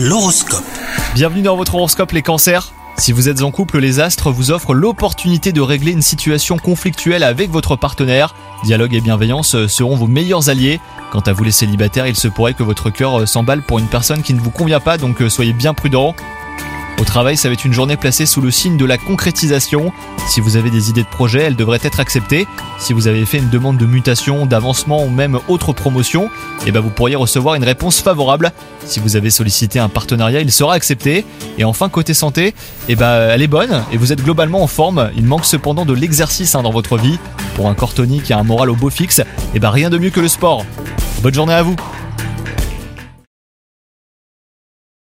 L'horoscope. Bienvenue dans votre horoscope les cancers. Si vous êtes en couple, les astres vous offrent l'opportunité de régler une situation conflictuelle avec votre partenaire. Dialogue et bienveillance seront vos meilleurs alliés. Quant à vous les célibataires, il se pourrait que votre cœur s'emballe pour une personne qui ne vous convient pas, donc soyez bien prudents. Au travail, ça va être une journée placée sous le signe de la concrétisation. Si vous avez des idées de projet, elles devraient être acceptées. Si vous avez fait une demande de mutation, d'avancement ou même autre promotion, eh ben vous pourriez recevoir une réponse favorable. Si vous avez sollicité un partenariat, il sera accepté. Et enfin, côté santé, eh ben, elle est bonne et vous êtes globalement en forme. Il manque cependant de l'exercice hein, dans votre vie. Pour un corps tonique et un moral au beau fixe, eh ben, rien de mieux que le sport. Bonne journée à vous